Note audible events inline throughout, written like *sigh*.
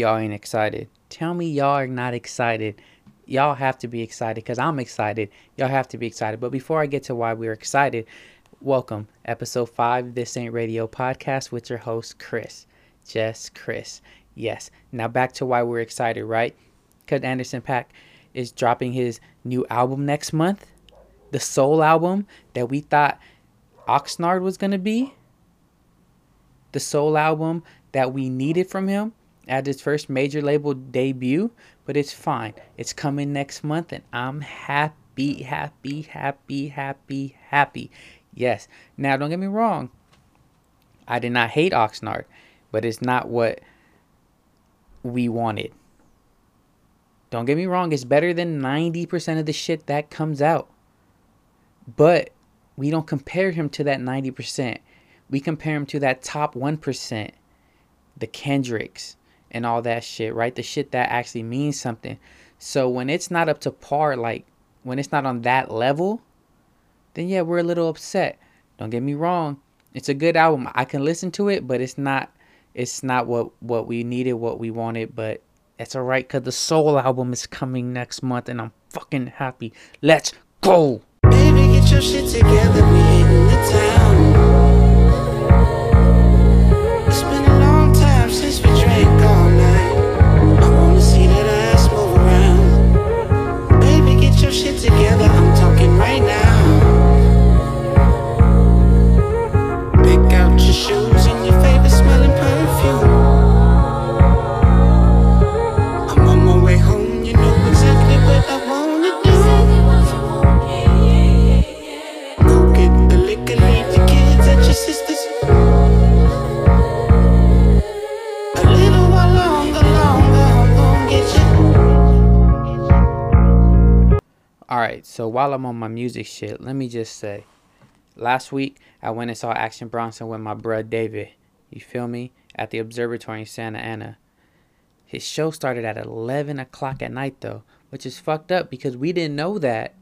y'all ain't excited. Tell me y'all are not excited. Y'all have to be excited because I'm excited. Y'all have to be excited. But before I get to why we're excited, welcome episode five. This ain't radio podcast with your host Chris, just Chris. Yes. Now back to why we're excited, right? Because Anderson .Paak is dropping his new album next month, the Soul album that we thought Oxnard was gonna be. The Soul album that we needed from him at his first major label debut, but it's fine. It's coming next month, and I'm happy, happy, happy, happy, happy. Yes. Now, don't get me wrong. I did not hate Oxnard, but it's not what we wanted. Don't get me wrong, it's better than 90% of the shit that comes out. But we don't compare him to that 90%. We compare him to that top 1%, the Kendricks and all that shit, right? The shit that actually means something. So when it's not up to par, like when it's not on that level, then yeah, we're a little upset. Don't get me wrong. It's a good album. I can listen to it, but it's not it's not what what we needed, what we wanted, but it's all right cuz the Soul album is coming next month and I'm fucking happy. Let's go. Baby, Alright, so while I'm on my music shit, let me just say. Last week, I went and saw Action Bronson with my bro David. You feel me? At the observatory in Santa Ana. His show started at 11 o'clock at night, though, which is fucked up because we didn't know that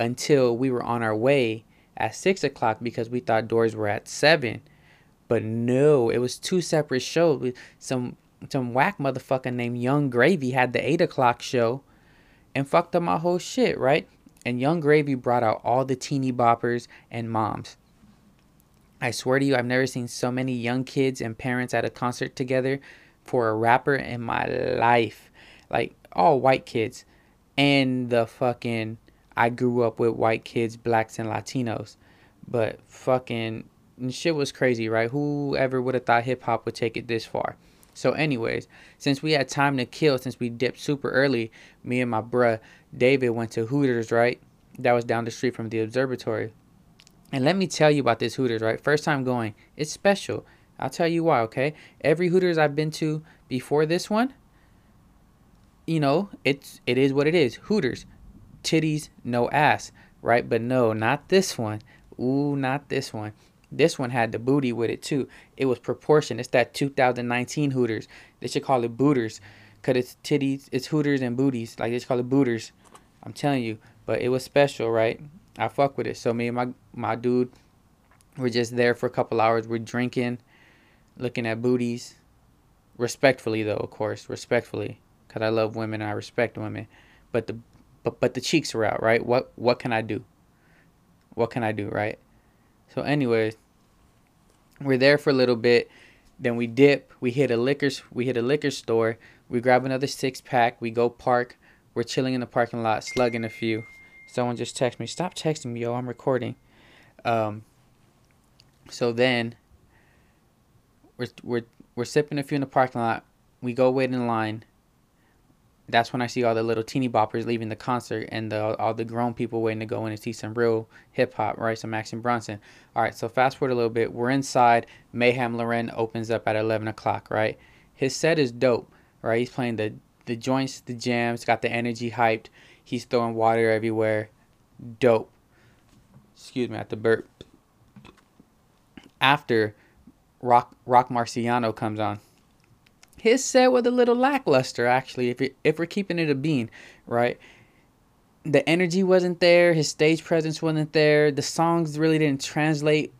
until we were on our way at 6 o'clock because we thought doors were at 7. But no, it was two separate shows. Some some whack motherfucker named Yung Gravy had the 8 o'clock show and fucked up my whole shit, right? And Yung Gravy brought out all the teeny boppers and moms. I swear to you, I've never seen so many young kids and parents at a concert together for a rapper in my life. Like all white kids. And the fucking I grew up with white kids, blacks and Latinos. But fucking shit was crazy, right? Whoever would have thought hip hop would take it this far? So, anyways, since we had time to kill, since we dipped super early, me and my bruh David went to Hooters, right? That was down the street from the observatory. And let me tell you about this Hooters, right? First time going, it's special. I'll tell you why, okay? Every Hooters I've been to before this one, you know, it's it is what it is. Hooters, titties, no ass, right? But no, not this one. Ooh, not this one. This one had the booty with it too. It was proportioned. It's that 2019 Hooters. They should call it Booters. Cause it's titties, it's Hooters and booties. Like they should call it Booters. I'm telling you. But it was special, right? I fuck with it. So me and my my dude, we're just there for a couple hours. We're drinking, looking at booties. Respectfully though, of course, respectfully. Cause I love women and I respect women. But the but but the cheeks are out, right? What what can I do? What can I do, right? So anyways, we're there for a little bit. Then we dip. We hit a liquor. We hit a liquor store. We grab another six pack. We go park. We're chilling in the parking lot, slugging a few. Someone just texted me. Stop texting me, yo. I'm recording. Um. So then, we're we're we're sipping a few in the parking lot. We go wait in line that's when I see all the little teeny boppers leaving the concert and the, all the grown people waiting to go in and see some real hip hop, right? Some Action Bronson. All right, so fast forward a little bit. We're inside. Meyhem Lauren opens up at 11 o'clock, right? His set is dope, right? He's playing the, the joints, the jams, got the energy hyped. He's throwing water everywhere. Dope. Excuse me, at the burp. After Roc Roc Marciano comes on his set was a little lackluster actually if it, if we're keeping it a bean right the energy wasn't there his stage presence wasn't there the songs really didn't translate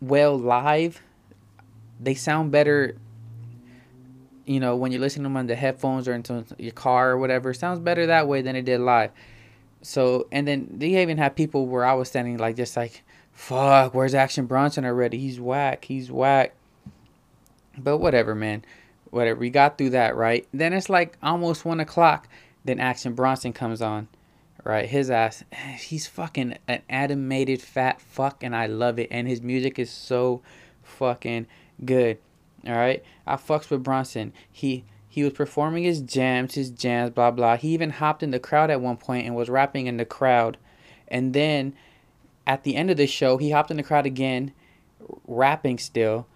well live they sound better you know, when you're listening to them on the headphones or into your car or whatever, it sounds better that way than it did live. So, and then they even had people where I was standing like just like, fuck, where's Action Bronson already? He's whack. He's whack. But whatever, man. Whatever. We got through that, right? Then it's like almost one o'clock. Then Action Bronson comes on, right? His ass, *sighs* he's fucking an animated fat fuck, and I love it. And his music is so fucking good. All right, I fucks with Bronson. He he was performing his jams, his jams, blah blah. He even hopped in the crowd at one point and was rapping in the crowd. And then at the end of the show, he hopped in the crowd again, rapping still,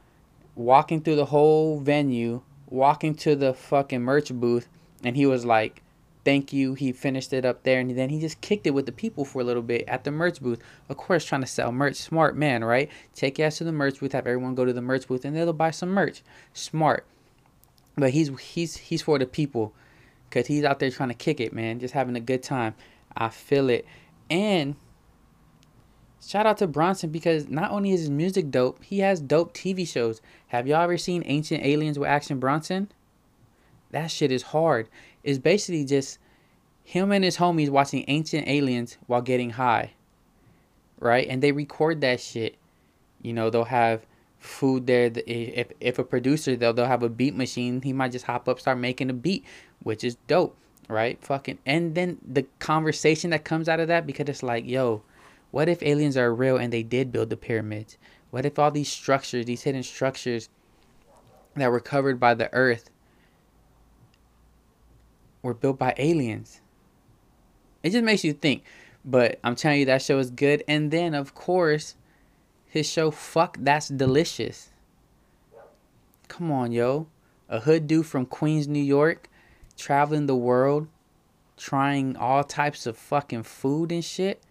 walking through the whole venue, walking to the fucking merch booth, and he was like, thank you. He finished it up there, and then he just kicked it with the people for a little bit at the merch booth. Of course, trying to sell merch. Smart man, right? Take ass to the merch booth, have everyone go to the merch booth, and they'll buy some merch. Smart. But he's he's he's for the people, cause he's out there trying to kick it, man. Just having a good time. I feel it, and. Shout out to Bronson because not only is his music dope, he has dope TV shows. Have y'all ever seen Ancient Aliens with Action Bronson? That shit is hard It's basically just him and his homies watching ancient aliens while getting high. Right? And they record that shit. You know, they'll have food there. If, if a producer, they'll, they'll have a beat machine. He might just hop up, start making a beat, which is dope. Right? Fucking. And then the conversation that comes out of that, because it's like, yo, what if aliens are real and they did build the pyramids? What if all these structures, these hidden structures that were covered by the earth, were built by aliens. It just makes you think. But I'm telling you, that show is good. And then, of course, his show, Fuck That's Delicious. Come on, yo. A hood dude from Queens, New York, traveling the world, trying all types of fucking food and shit.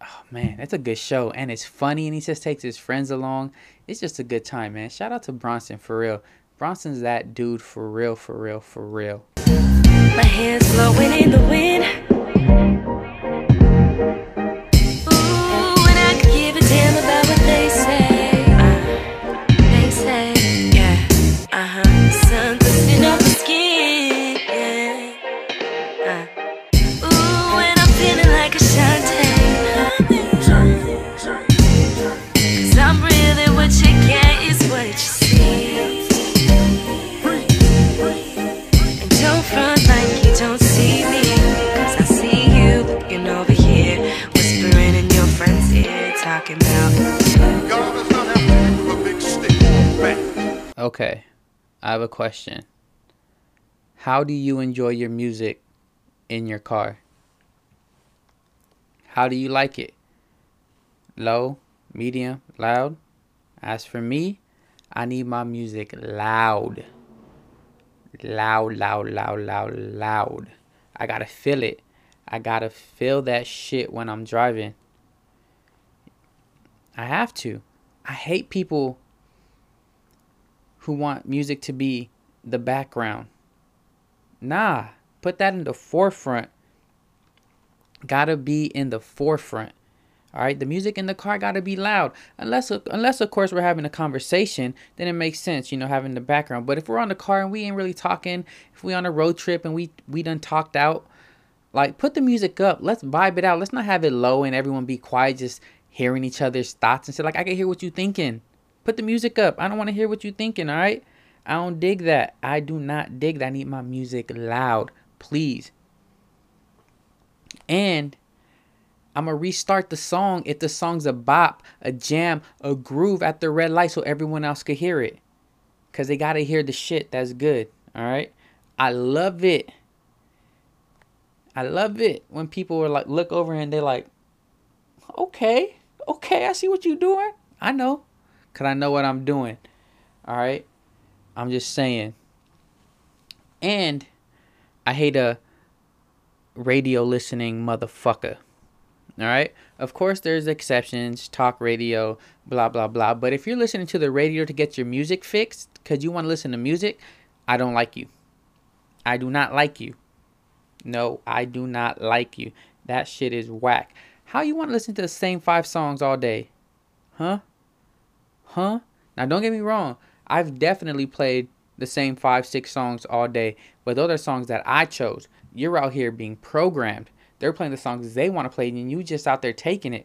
Oh man, that's a good show. And it's funny and he just takes his friends along. It's just a good time, man. Shout out to Bronson for real. Bronson's that dude for real, for real, for real. My hands blowing in the wind. Okay, I have a question. How do you enjoy your music in your car? How do you like it? Low, medium, loud? As for me, I need my music loud. Loud, loud, loud, loud, loud. I gotta feel it. I gotta feel that shit when I'm driving. I have to. I hate people who want music to be the background. Nah, put that in the forefront. Gotta be in the forefront. All right, the music in the car gotta be loud. Unless, unless of course we're having a conversation, then it makes sense, you know, having the background. But if we're on the car and we ain't really talking, if we on a road trip and we we done talked out, like put the music up. Let's vibe it out. Let's not have it low and everyone be quiet, just hearing each other's thoughts and shit. Like I can hear what you thinking. Put the music up. I don't want to hear what you're thinking, all right? I don't dig that. I do not dig that. I need my music loud, please. And I'm going to restart the song if the song's a bop, a jam, a groove at the red light so everyone else could hear it. Because they got to hear the shit that's good, all right? I love it. I love it when people are like, look over and they're like, okay, okay, I see what you're doing. I know. Because I know what I'm doing. All right. I'm just saying. And I hate a radio listening motherfucker. All right. Of course, there's exceptions, talk radio, blah, blah, blah. But if you're listening to the radio to get your music fixed because you want to listen to music, I don't like you. I do not like you. No, I do not like you. That shit is whack. How you want to listen to the same five songs all day? Huh? Huh? Now, don't get me wrong. I've definitely played the same five, six songs all day. But those are songs that I chose. You're out here being programmed. They're playing the songs they want to play, and you just out there taking it.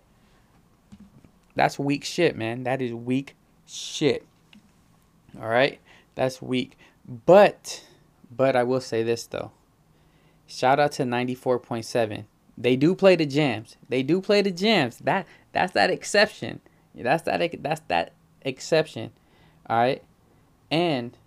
That's weak shit, man. That is weak shit. All right? That's weak. But, but I will say this, though. Shout out to 94.7. They do play the jams. They do play the jams. That that's that exception. That's that that's that exception. All right? And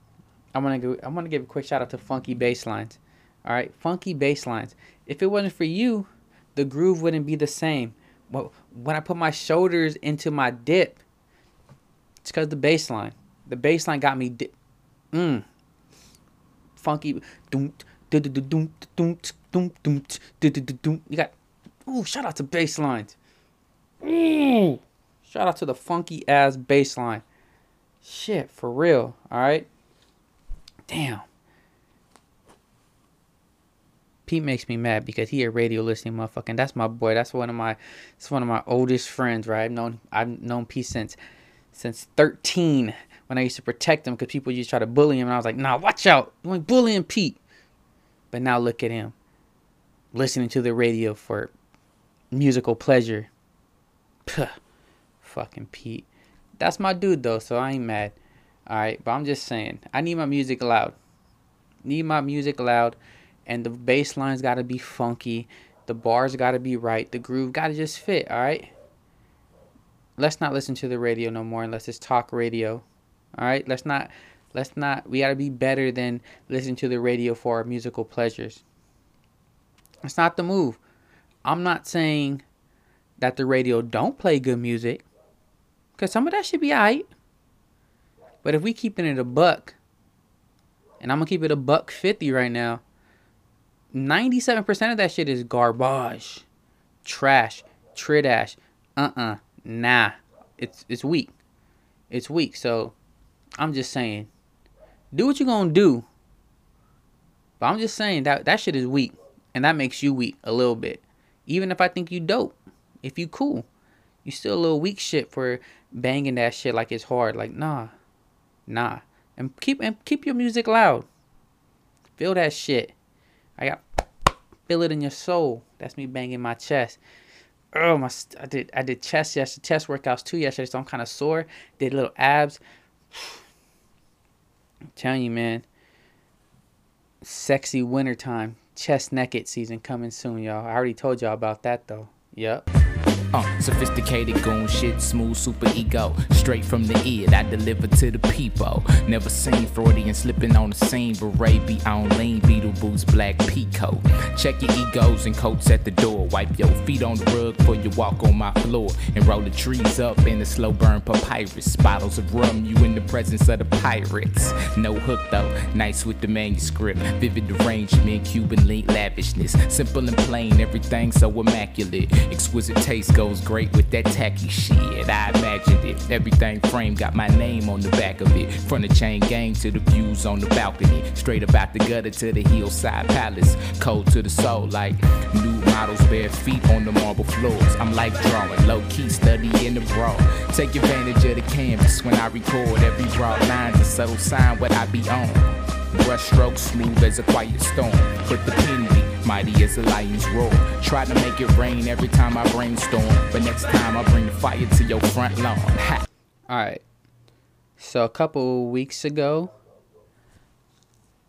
I'm gonna go. I'm gonna give a quick shout out to Funky Basslines. All right, Funky Basslines. If it wasn't for you, the groove wouldn't be the same. Well, when I put my shoulders into my dip, it's because the bassline. The bassline got me. Di- mm. Funky. You got. Ooh, shout out to bass lines. Ooh, shout out to the funky ass bass line. Shit, for real. All right. Damn. Pete makes me mad because he a radio listening motherfucker. And that's my boy. That's one of my it's one of my oldest friends, right? I've known I've known Pete since since 13 when I used to protect him because people used to try to bully him and I was like, nah, watch out. You ain't bullying Pete. But now look at him. Listening to the radio for musical pleasure. Puh. Fucking Pete. That's my dude though, so I ain't mad. Alright, but I'm just saying, I need my music loud. Need my music loud, and the bass line's gotta be funky. The bars gotta be right. The groove gotta just fit, alright? Let's not listen to the radio no more unless it's talk radio. Alright? Let's not let's not we gotta be better than listening to the radio for our musical pleasures. It's not the move. I'm not saying that the radio don't play good music. Cause some of that should be alright. But if we keeping it a buck, and I'm gonna keep it a buck fifty right now, 97% of that shit is garbage. Trash. Tridash. Uh-uh. Nah. It's it's weak. It's weak. So I'm just saying. Do what you're gonna do. But I'm just saying that that shit is weak. And that makes you weak a little bit. Even if I think you dope. If you cool. You still a little weak shit for banging that shit like it's hard. Like, nah. Nah. And keep and keep your music loud. Feel that shit. I got feel it in your soul. That's me banging my chest. Oh my! I did I did chest yesterday, chest workouts too yesterday, so I'm kind of sore. Did little abs. I'm telling you, man. Sexy wintertime, chest naked season coming soon, y'all. I already told y'all about that though. Yep. Uh, sophisticated goon shit, smooth super ego. Straight from the ear, I deliver to the people. Never seen Freudian slipping on the scene. Beret be on lean, Beetle boots, black peacoat. Check your egos and coats at the door. Wipe your feet on the rug before you walk on my floor. And roll the trees up in the slow burn papyrus. Bottles of rum, you in the presence of the pirates. No hook though, nice with the manuscript. Vivid arrangement, Cuban link lavishness. Simple and plain, everything so immaculate. Exquisite taste goes great with that tacky shit. I imagined it. Everything framed got my name on the back of it. From the chain gang to the views on the balcony. Straight about the gutter to the hillside palace. Cold to the soul, like new models bare feet on the marble floors. I'm like drawing, low key studying the broad. Take advantage of the canvas when I record. Every broad line. a subtle sign what I be on. Brushstroke smooth as a quiet storm. Put the pen beat mighty as a lion's roar. Try to make it rain every time I brainstorm, but next time I bring the fire to your front lawn. Ha. All right. So a couple weeks ago,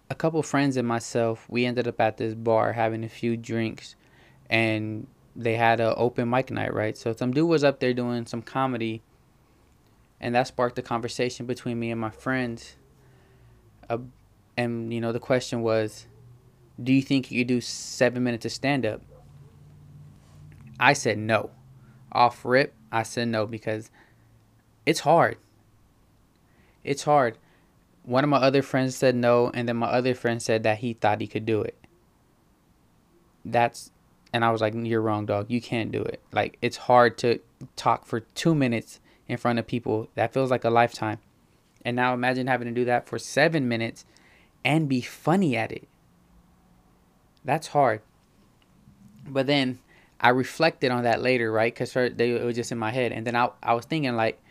a couple friends and myself, we ended up at this bar having a few drinks, and they had an open mic night, right? So some dude was up there doing some comedy, and that sparked a conversation between me and my friends. Uh, and you know the question was, do you think you could do seven minutes of stand up? I said no. Off rip, I said no because it's hard. It's hard. One of my other friends said no, and then my other friend said that he thought he could do it. That's, and I was like, you're wrong, dog. You can't do it. Like, it's hard to talk for two minutes in front of people. That feels like a lifetime. And now imagine having to do that for seven minutes and be funny at it. That's hard. But then I reflected on that later, right? Because it was just in my head. And then I, I was thinking, like,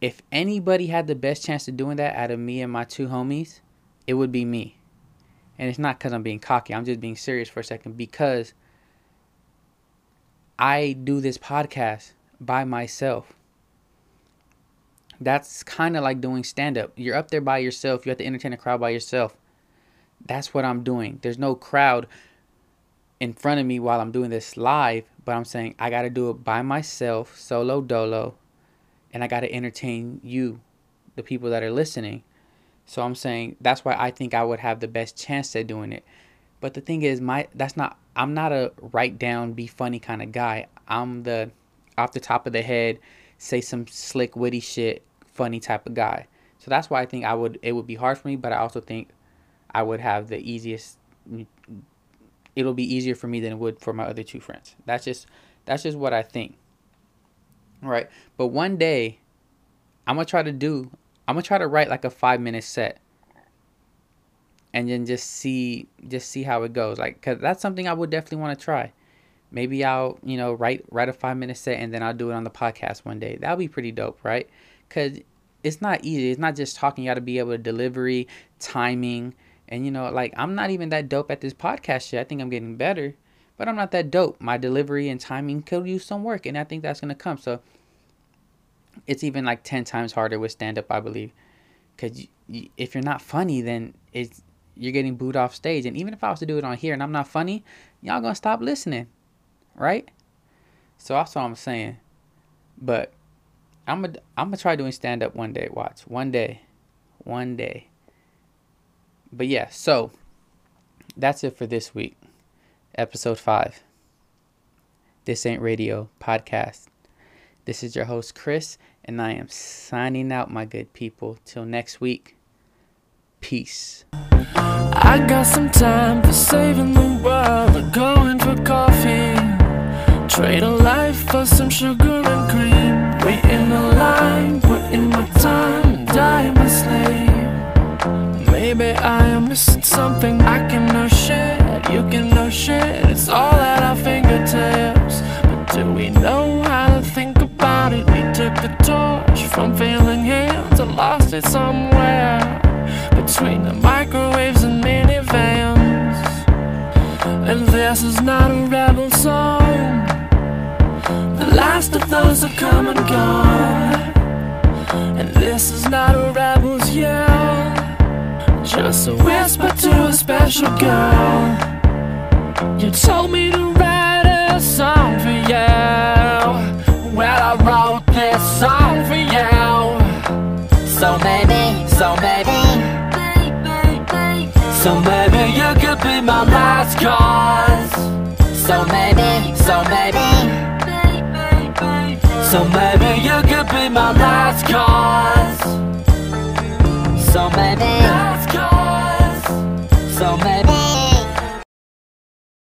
if anybody had the best chance of doing that out of me and my two homies, it would be me. And it's not because I'm being cocky. I'm just being serious for a second because I do this podcast by myself. That's kind of like doing stand up. You're up there by yourself. You have to entertain a crowd by yourself. That's what I'm doing. There's no crowd in front of me while I'm doing this live, but I'm saying I got to do it by myself, solo dolo, and I got to entertain you, the people that are listening. So I'm saying that's why I think I would have the best chance at doing it. But the thing is, my that's not. I'm not a write down, be funny kind of guy. I'm the off the top of the head, say some slick, witty shit, funny type of guy. So that's why I think I would. It would be hard for me, but I also think I would have the easiest. It'll be easier for me than it would for my other two friends. That's just that's just what I think. Right. But one day, I'm gonna try to do I'm gonna try to write like a five minute set, and then just see just see how it goes. Like, cause that's something I would definitely want to try. Maybe I'll you know write write a five minute set and then I'll do it on the podcast one day. That'll be pretty dope, right? Cause it's not easy. It's not just talking. You got to be able to delivery, timing, and you know, like I'm not even that dope at this podcast yet. I think I'm getting better, but I'm not that dope. My delivery and timing could use some work, and I think that's gonna come. So it's even like 10 times harder with stand up, I believe. Because if you're not funny, then it's you're getting booed off stage. And even if I was to do it on here and I'm not funny, y'all gonna stop listening, right? So that's what I'm saying. But I'm gonna I'm gonna try doing stand up one day. Watch one day, one day. But yeah, so that's it for this week, episode five. This ain't radio podcast. This is your host, Chris, and I am signing out, my good people. Till next week, peace. I got some time for saving the world, going for coffee. Trade a life for some sugar and cream. Come and gone. And this is not a rebel's yell. Just a whisper to a special girl. You told me to write a song for you. Well, I wrote this song for you. So maybe, so maybe, so maybe you could be my last cause. So maybe, so maybe, so maybe you could be my last cause. So maybe. So maybe.